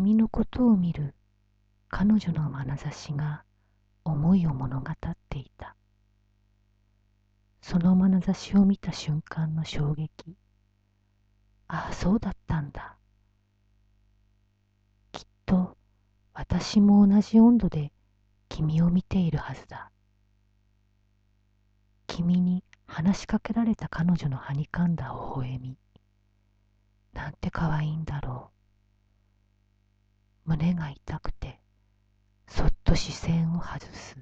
君のことを見る彼女の眼差しが思いを物語っていた。その眼差しを見た瞬間の衝撃。ああそうだったんだ。きっと私も同じ温度で君を見ているはずだ。君に話しかけられた彼女のはにかんだ微笑み。なんて可愛いんだろう。胸が痛くてそっと視線を外す。